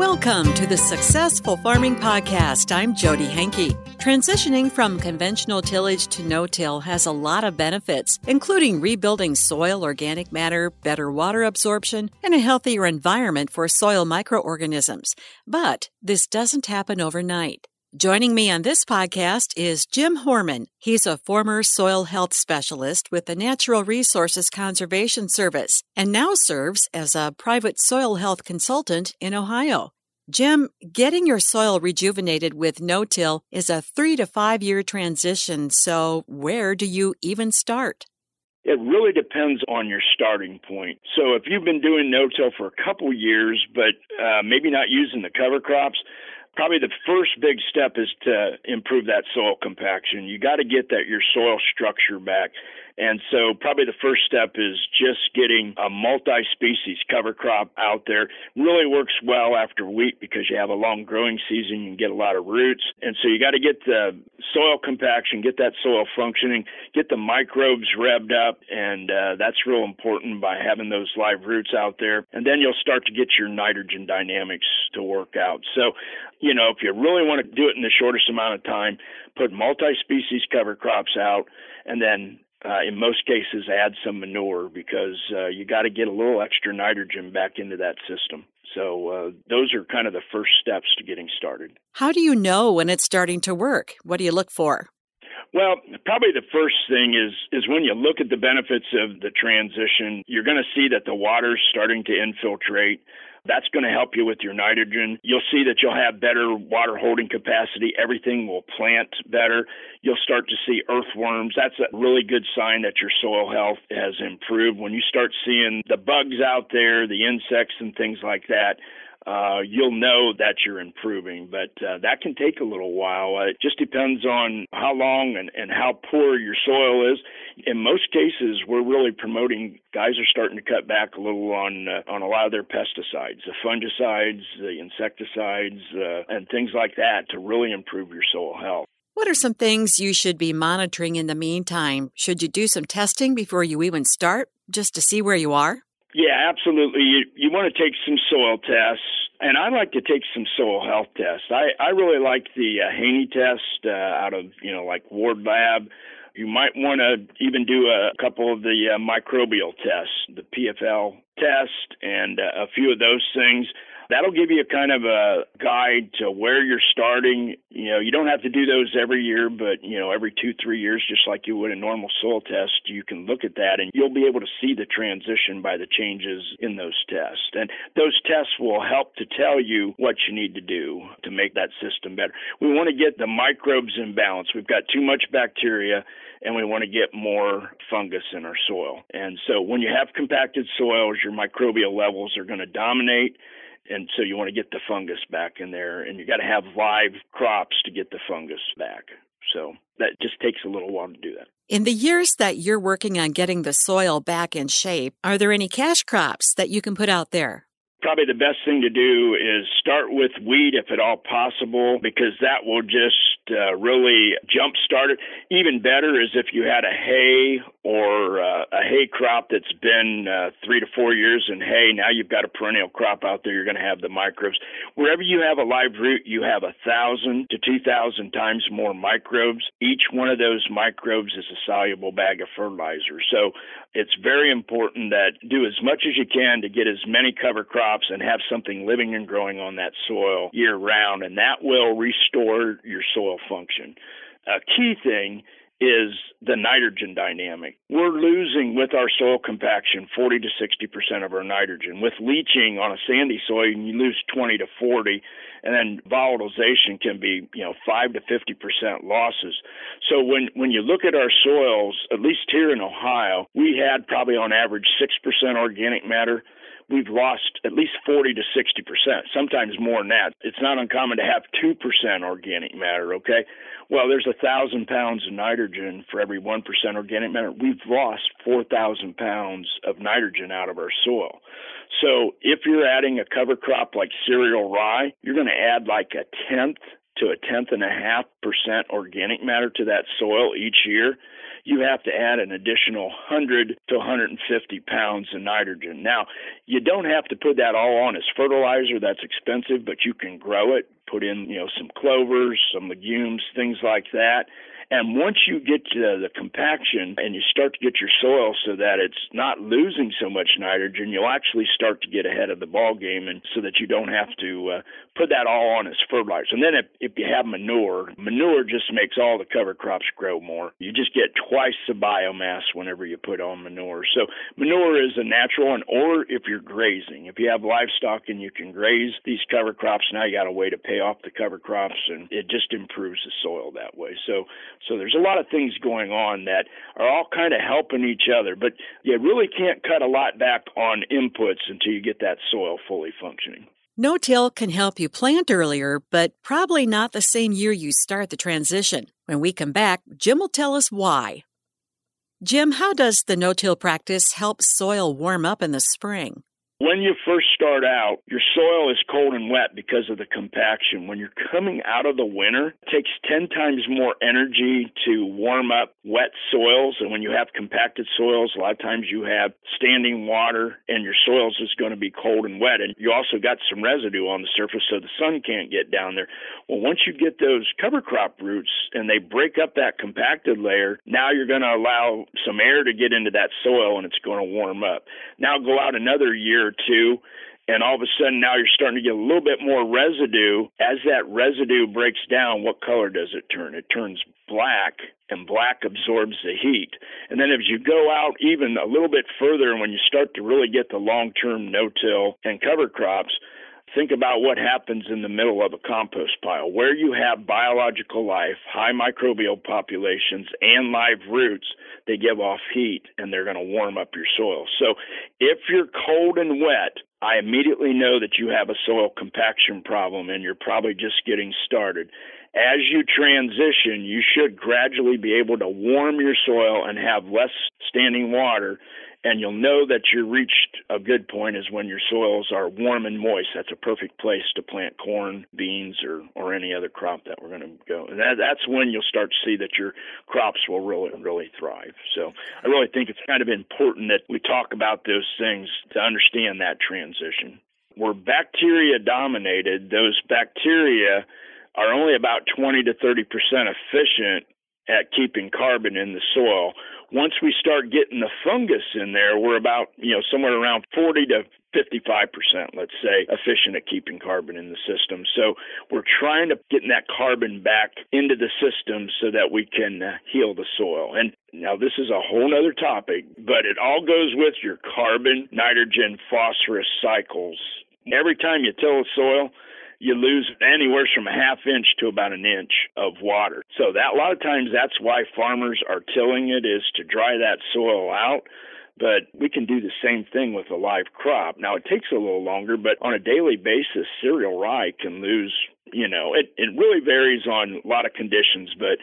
Welcome to the Successful Farming Podcast. I'm Jodi Henke. Transitioning from conventional tillage to no till has a lot of benefits, including rebuilding soil organic matter, better water absorption, and a healthier environment for soil microorganisms. But this doesn't happen overnight. Joining me on this podcast is Jim Hoorman. He's a former soil health specialist with the Natural Resources Conservation Service and now serves as a private soil health consultant in Ohio. Jim, getting your soil rejuvenated with no till is a three to five year transition. So, where do you even start? It really depends on your starting point. So, if you've been doing no till for a couple years, but uh, maybe not using the cover crops, probably the first big step is to improve that soil compaction. You got to get that your soil structure back. And so probably the first step is just getting a multi-species cover crop out there. Really works well after wheat because you have a long growing season, you get a lot of roots. And so you got to get the soil compaction, get that soil functioning, get the microbes revved up, and uh, that's real important by having those live roots out there. And then you'll start to get your nitrogen dynamics to work out. So you know, if you really want to do it in the shortest amount of time, put multi-species cover crops out, and then uh, in most cases add some manure because uh, you got to get a little extra nitrogen back into that system. So uh, those are kind of the first steps to getting started. How do you know when it's starting to work? What do you look for? Well, probably the first thing is is when you look at the benefits of the transition, you're going to see that the water's starting to infiltrate. That's going to help you with your nitrogen. You'll see that you'll have better water holding capacity. Everything will plant better. You'll start to see earthworms. That's a really good sign that your soil health has improved. When you start seeing the bugs out there, the insects and things like that, uh, you'll know that you're improving. But uh, that can take a little while. Uh, it just depends on how long and, and how poor your soil is. In most cases, we're really promoting. Guys are starting to cut back a little on uh, on a lot of their pesticides, the fungicides, the insecticides, uh, and things like that to really improve your soil health. What are some things you should be monitoring in the meantime? Should you do some testing before you even start, just to see where you are? Yeah, absolutely. You, you want to take some soil tests, and I like to take some soil health tests. I, I really like the uh, Haney test uh, out of, you know, like Ward Lab. You might want to even do a couple of the uh, microbial tests, the PFL test, and uh, a few of those things that'll give you a kind of a guide to where you're starting. You know, you don't have to do those every year, but you know, every two, three years, just like you would a normal soil test, you can look at that and you'll be able to see the transition by the changes in those tests. And those tests will help to tell you what you need to do to make that system better. We want to get the microbes in balance. We've got too much bacteria and we want to get more fungus in our soil. And so when you have compacted soils, your microbial levels are going to dominate and so you want to get the fungus back in there and you got to have live crops to get the fungus back. So that just takes a little while to do that. In the years that you're working on getting the soil back in shape are there any cash crops that you can put out there? Probably the best thing to do is start with wheat if at all possible because that will just uh, really jumpstart it. Even better is if you had a hay or uh, a hay crop that's been uh, three to four years in hay. Now you've got a perennial crop out there. You're going to have the microbes. Wherever you have a live root, you have a thousand to two thousand times more microbes. Each one of those microbes is a soluble bag of fertilizer. So it's very important that do as much as you can to get as many cover crops and have something living and growing on that soil year round, and that will restore your soil function. A key thing is the nitrogen dynamic. We're losing with our soil compaction 40 to 60% of our nitrogen. With leaching on a sandy soil, you lose 20 to 40 and then volatilization can be you know five to fifty percent losses. So when when you look at our soils, at least here in Ohio, we had probably on average six percent organic matter we've lost at least 40 to 60 percent, sometimes more than that. It's not uncommon to have 2 percent organic matter, okay? Well, there's a thousand pounds of nitrogen for every 1 percent organic matter. We've lost 4,000 pounds of nitrogen out of our soil. So if you're adding a cover crop like cereal rye, you're going to add like a tenth to a tenth and a half percent organic matter to that soil each year you have to add an additional 100 to 150 pounds of nitrogen. Now, you don't have to put that all on as fertilizer. That's expensive, but you can grow it. Put in, you know, some clovers, some legumes, things like that, and once you get to the compaction and you start to get your soil so that it's not losing so much nitrogen, you'll actually start to get ahead of the ball game, and so that you don't have to uh, put that all on as fertilizer. And then if, if you have manure, manure just makes all the cover crops grow more. You just get twice the biomass whenever you put on manure. So manure is a natural one, or if you're grazing, if you have livestock and you can graze these cover crops, now you got a way to pay off the cover crops, and it just improves the soil that way. So so there's a lot of things going on that are all kind of helping each other, but you really can't cut a lot back on inputs until you get that soil fully functioning. No till can help you plant earlier, but probably not the same year you start the transition. When we come back, Jim will tell us why. Jim, how does the no till practice help soil warm up in the spring? When you first start out, your soil is cold and wet because of the compaction. When you're coming out of the winter, it takes 10 times more energy to warm up wet soils. And when you have compacted soils, a lot of times you have standing water and your soils is going to be cold and wet. And you also got some residue on the surface so the sun can't get down there. Well, once you get those cover crop roots and they break up that compacted layer, now you're going to allow some air to get into that soil and it's going to warm up. Now go out another year or two and all of a sudden now you're starting to get a little bit more residue. As that residue breaks down, what color does it turn? It turns black, and black absorbs the heat. And then as you go out even a little bit further, and when you start to really get the long term no till and cover crops, think about what happens in the middle of a compost pile where you have biological life, high microbial populations, and live roots. They give off heat and they're going to warm up your soil. So if you're cold and wet, I immediately know that you have a soil compaction problem and you're probably just getting started. As you transition, you should gradually be able to warm your soil and have less standing water and you'll know that you reached a good point is when your soils are warm and moist. That's a perfect place to plant corn, beans, or or any other crop that we're going to go. And that, that's when you'll start to see that your crops will really really thrive. So I really think it's kind of important that we talk about those things to understand that transition. We're bacteria dominated. Those bacteria are only about 20 to 30 percent efficient at keeping carbon in the soil. Once we start getting the fungus in there, we're about, you know, somewhere around 40 to 55%, let's say, efficient at keeping carbon in the system. So we're trying to get that carbon back into the system so that we can uh, heal the soil. And now this is a whole other topic, but it all goes with your carbon, nitrogen, phosphorus cycles. Every time you till a soil, you lose anywhere from a half inch to about an inch of water. So that a lot of times that's why farmers are tilling it is to dry that soil out. But we can do the same thing with a live crop. Now it takes a little longer, but on a daily basis, cereal rye can lose you know, it, it really varies on a lot of conditions, but,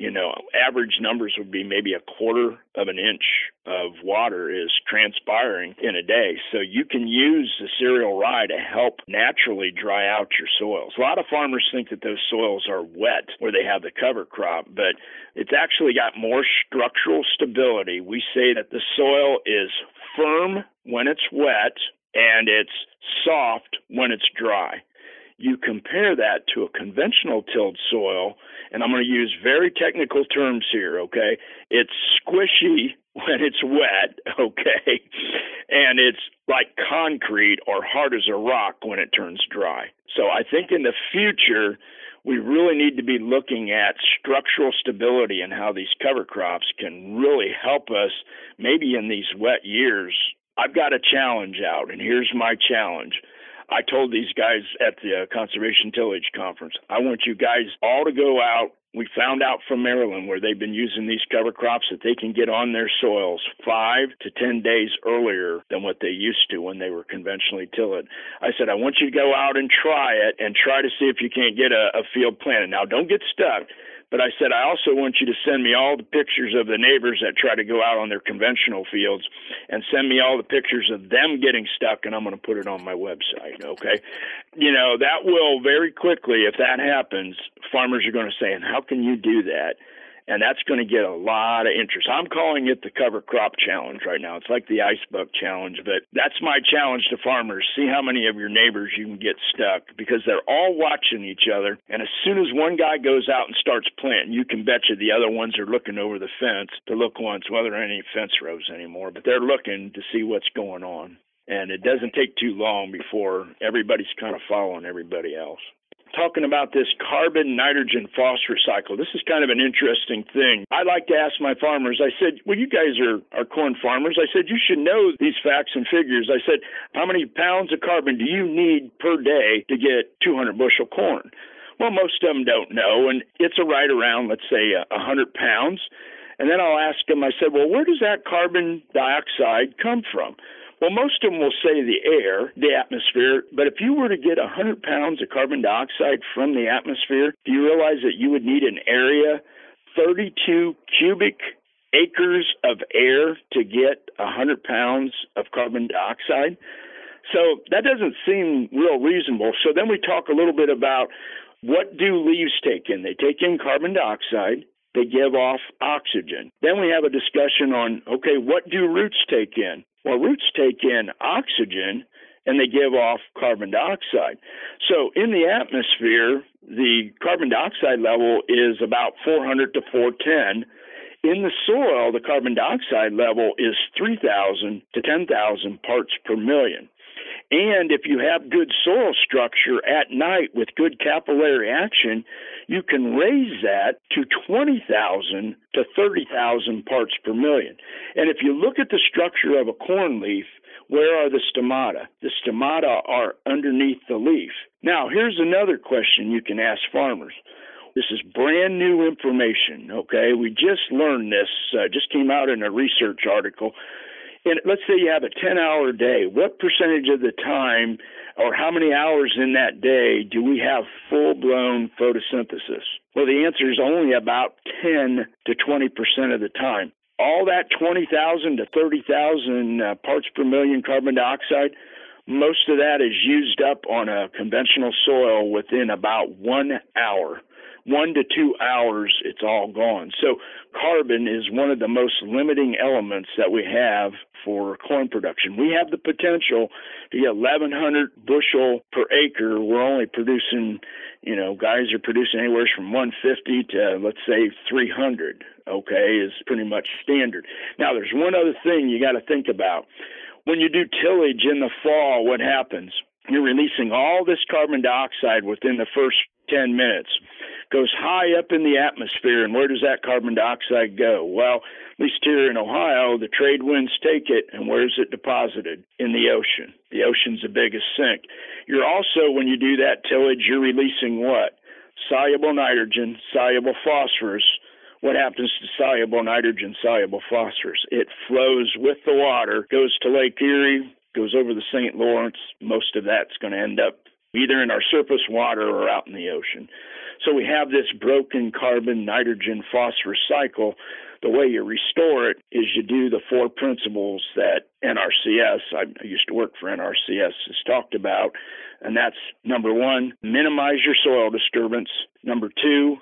you know, average numbers would be maybe a quarter of an inch of water is transpiring in a day. So you can use the cereal rye to help naturally dry out your soils. A lot of farmers think that those soils are wet where they have the cover crop, but it's actually got more structural stability. We say that the soil is firm when it's wet and it's soft when it's dry you compare that to a conventional tilled soil, and I'm going to use very technical terms here, okay? It's squishy when it's wet, okay? And it's like concrete or hard as a rock when it turns dry. So I think in the future, we really need to be looking at structural stability and how these cover crops can really help us maybe in these wet years. I've got a challenge out, and here's my challenge. I told these guys at the uh, Conservation Tillage Conference, I want you guys all to go out we found out from Maryland where they've been using these cover crops that they can get on their soils five to ten days earlier than what they used to when they were conventionally tilled. I said, I want you to go out and try it and try to see if you can't get a, a field planted. Now, don't get stuck. But I said, I also want you to send me all the pictures of the neighbors that try to go out on their conventional fields and send me all the pictures of them getting stuck, and I'm going to put it on my website. Okay. You know, that will very quickly, if that happens, farmers are going to say, and how can you do that? And that's going to get a lot of interest. I'm calling it the cover crop challenge right now. It's like the ice buck challenge, but that's my challenge to farmers. See how many of your neighbors you can get stuck because they're all watching each other. And as soon as one guy goes out and starts planting, you can betcha the other ones are looking over the fence to look once, well, there aren't any fence rows anymore, but they're looking to see what's going on. And it doesn't take too long before everybody's kind of following everybody else talking about this carbon nitrogen phosphorus cycle. This is kind of an interesting thing. I like to ask my farmers, I said, well, you guys are, are corn farmers. I said, you should know these facts and figures. I said, how many pounds of carbon do you need per day to get 200 bushel corn? Well, most of them don't know, and it's a right around, let's say, a 100 pounds. And then I'll ask them, I said, well, where does that carbon dioxide come from? Well, most of them will say the air, the atmosphere, but if you were to get 100 pounds of carbon dioxide from the atmosphere, do you realize that you would need an area 32 cubic acres of air to get 100 pounds of carbon dioxide? So that doesn't seem real reasonable. So then we talk a little bit about what do leaves take in? They take in carbon dioxide, they give off oxygen. Then we have a discussion on okay, what do roots take in? Well, roots take in oxygen and they give off carbon dioxide. So in the atmosphere, the carbon dioxide level is about 400 to 410. In the soil, the carbon dioxide level is 3,000 to 10,000 parts per million. And if you have good soil structure at night with good capillary action, you can raise that to 20,000 to 30,000 parts per million. And if you look at the structure of a corn leaf, where are the stomata? The stomata are underneath the leaf. Now, here's another question you can ask farmers. This is brand new information, okay? We just learned this, uh, just came out in a research article and let's say you have a 10 hour day, what percentage of the time or how many hours in that day do we have full blown photosynthesis? Well, the answer is only about 10 to 20% of the time. All that 20,000 to 30,000 uh, parts per million carbon dioxide, most of that is used up on a conventional soil within about one hour one to two hours, it's all gone. So carbon is one of the most limiting elements that we have for corn production. We have the potential to get 1,100 bushel per acre. We're only producing, you know, guys are producing anywhere from 150 to let's say 300. Okay, is pretty much standard. Now, there's one other thing you got to think about. When you do tillage in the fall, what happens? You're releasing all this carbon dioxide within the first 10 minutes goes high up in the atmosphere. And where does that carbon dioxide go? Well, at least here in Ohio, the trade winds take it, and where's it deposited? In the ocean. The ocean's the biggest sink. You're also, when you do that tillage, you're releasing what? Soluble nitrogen, soluble phosphorus. What happens to soluble nitrogen, soluble phosphorus? It flows with the water, goes to Lake Erie, goes over the St. Lawrence. Most of that's going to end up either in our surface water or out in the ocean. So we have this broken carbon, nitrogen, phosphorus cycle. The way you restore it is you do the four principles that NRCS, I used to work for NRCS, has talked about. And that's number one, minimize your soil disturbance. Number two,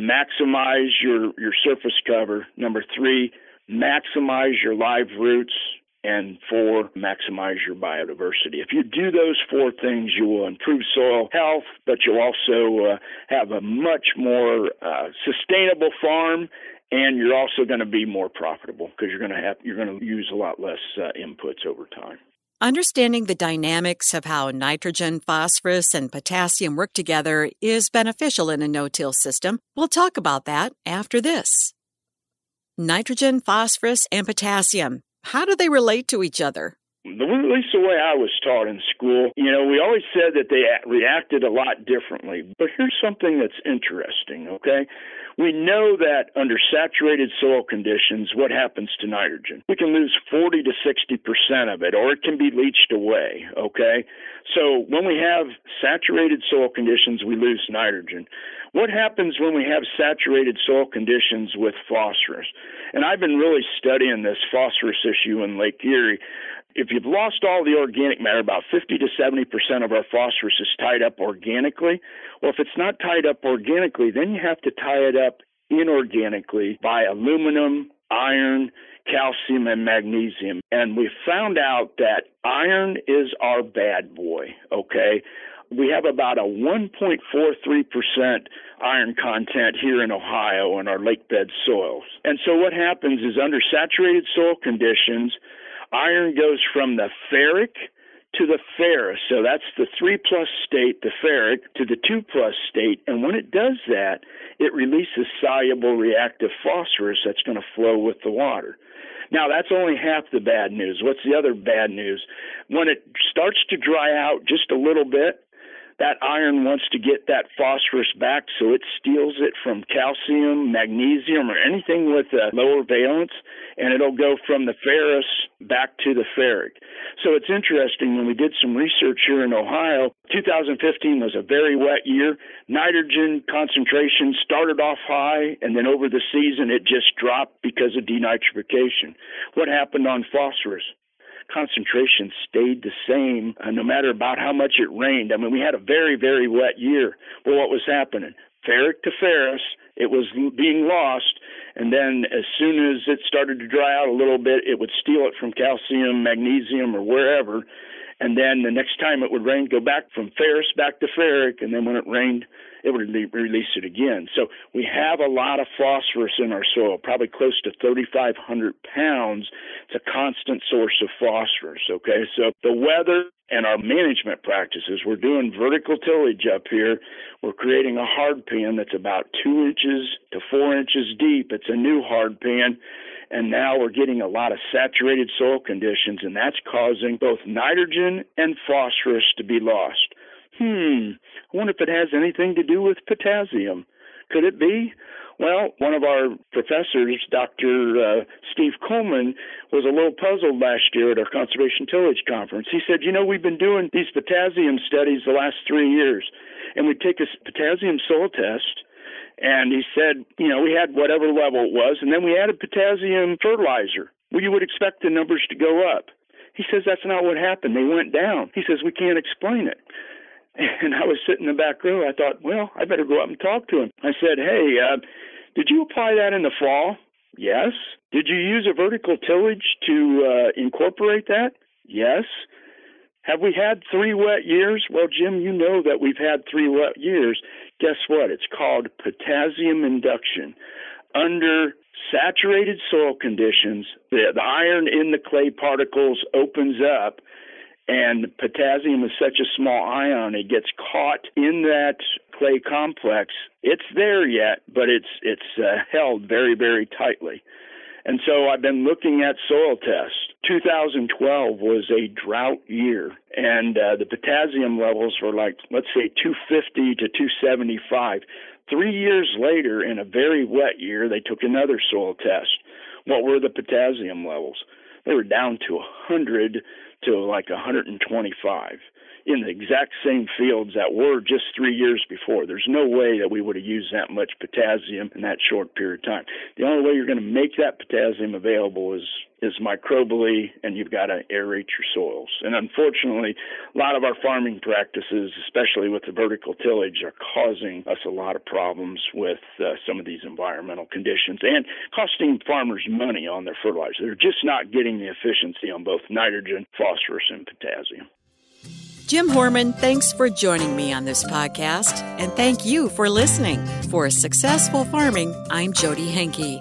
maximize your, your surface cover. Number three, maximize your live roots and four, maximize your biodiversity. If you do those four things, you will improve soil health, but you'll also uh, have a much more uh, sustainable farm and you're also going to be more profitable because you're going to have you're going to use a lot less uh, inputs over time. Understanding the dynamics of how nitrogen, phosphorus, and potassium work together is beneficial in a no till system. We'll talk about that after this. Nitrogen, phosphorus, and potassium. How do they relate to each other? at least the way I was taught in school, you know, we always said that they reacted a lot differently. But here's something that's interesting, okay? We know that under saturated soil conditions, what happens to nitrogen? We can lose 40 to 60% of it, or it can be leached away, okay? So when we have saturated soil conditions, we lose nitrogen. What happens when we have saturated soil conditions with phosphorus? And I've been really studying this phosphorus issue in Lake Erie if you've lost all the organic matter, about 50 to 70 percent of our phosphorus is tied up organically. Well, if it's not tied up organically, then you have to tie it up inorganically by aluminum, iron, calcium, and magnesium. And we found out that iron is our bad boy, okay? We have about a 1.43% iron content here in Ohio in our lake bed soils. And so what happens is under saturated soil conditions, Iron goes from the ferric to the ferrous. So that's the 3 plus state, the ferric, to the 2 plus state. And when it does that, it releases soluble reactive phosphorus that's going to flow with the water. Now, that's only half the bad news. What's the other bad news? When it starts to dry out just a little bit, that iron wants to get that phosphorus back, so it steals it from calcium, magnesium, or anything with a lower valence, and it'll go from the ferrous back to the ferric. So it's interesting when we did some research here in Ohio, 2015 was a very wet year. Nitrogen concentration started off high, and then over the season it just dropped because of denitrification. What happened on phosphorus? Concentration stayed the same uh, no matter about how much it rained. I mean, we had a very, very wet year. Well, what was happening? Ferric to ferrous, it was being lost, and then as soon as it started to dry out a little bit, it would steal it from calcium, magnesium, or wherever. And then the next time it would rain, go back from ferrous back to ferric, and then when it rained, it would release it again. So we have a lot of phosphorus in our soil, probably close to 3,500 pounds. It's a constant source of phosphorus. Okay, so the weather and our management practices. We're doing vertical tillage up here. We're creating a hard pan that's about two inches to four inches deep. It's a new hard pan. And now we're getting a lot of saturated soil conditions, and that's causing both nitrogen and phosphorus to be lost. Hmm, I wonder if it has anything to do with potassium. Could it be? Well, one of our professors, Dr. Uh, Steve Culman, was a little puzzled last year at our conservation tillage conference. He said, You know, we've been doing these potassium studies the last three years, and we take a potassium soil test. And he said, you know, we had whatever level it was, and then we added potassium fertilizer. Well, you would expect the numbers to go up. He says that's not what happened. They went down. He says we can't explain it. And I was sitting in the back row. I thought, well, I better go up and talk to him. I said, hey, uh, did you apply that in the fall? Yes. Did you use a vertical tillage to uh, incorporate that? Yes. Have we had three wet years? Well, Jim, you know that we've had three wet years. Guess what? It's called potassium induction. Under saturated soil conditions, the, the iron in the clay particles opens up and potassium is such a small ion it gets caught in that clay complex it's there yet but it's it's uh, held very very tightly and so I've been looking at soil tests. 2012 was a drought year, and uh, the potassium levels were like, let's say, 250 to 275. Three years later, in a very wet year, they took another soil test. What were the potassium levels? They were down to 100 to like 125 in the exact same fields that were just three years before. There's no way that we would have used that much potassium in that short period of time. The only way you're going to make that potassium available is is microbially, and you've got to aerate your soils. And unfortunately, a lot of our farming practices, especially with the vertical tillage, are causing us a lot of problems with uh, some of these environmental conditions and costing farmers money on their fertilizer. They're just not getting the efficiency on both nitrogen, phosphorus, and potassium. Jim Hoorman, thanks for joining me on this podcast, and thank you for listening. For Successful Farming, I'm Jodi Henke.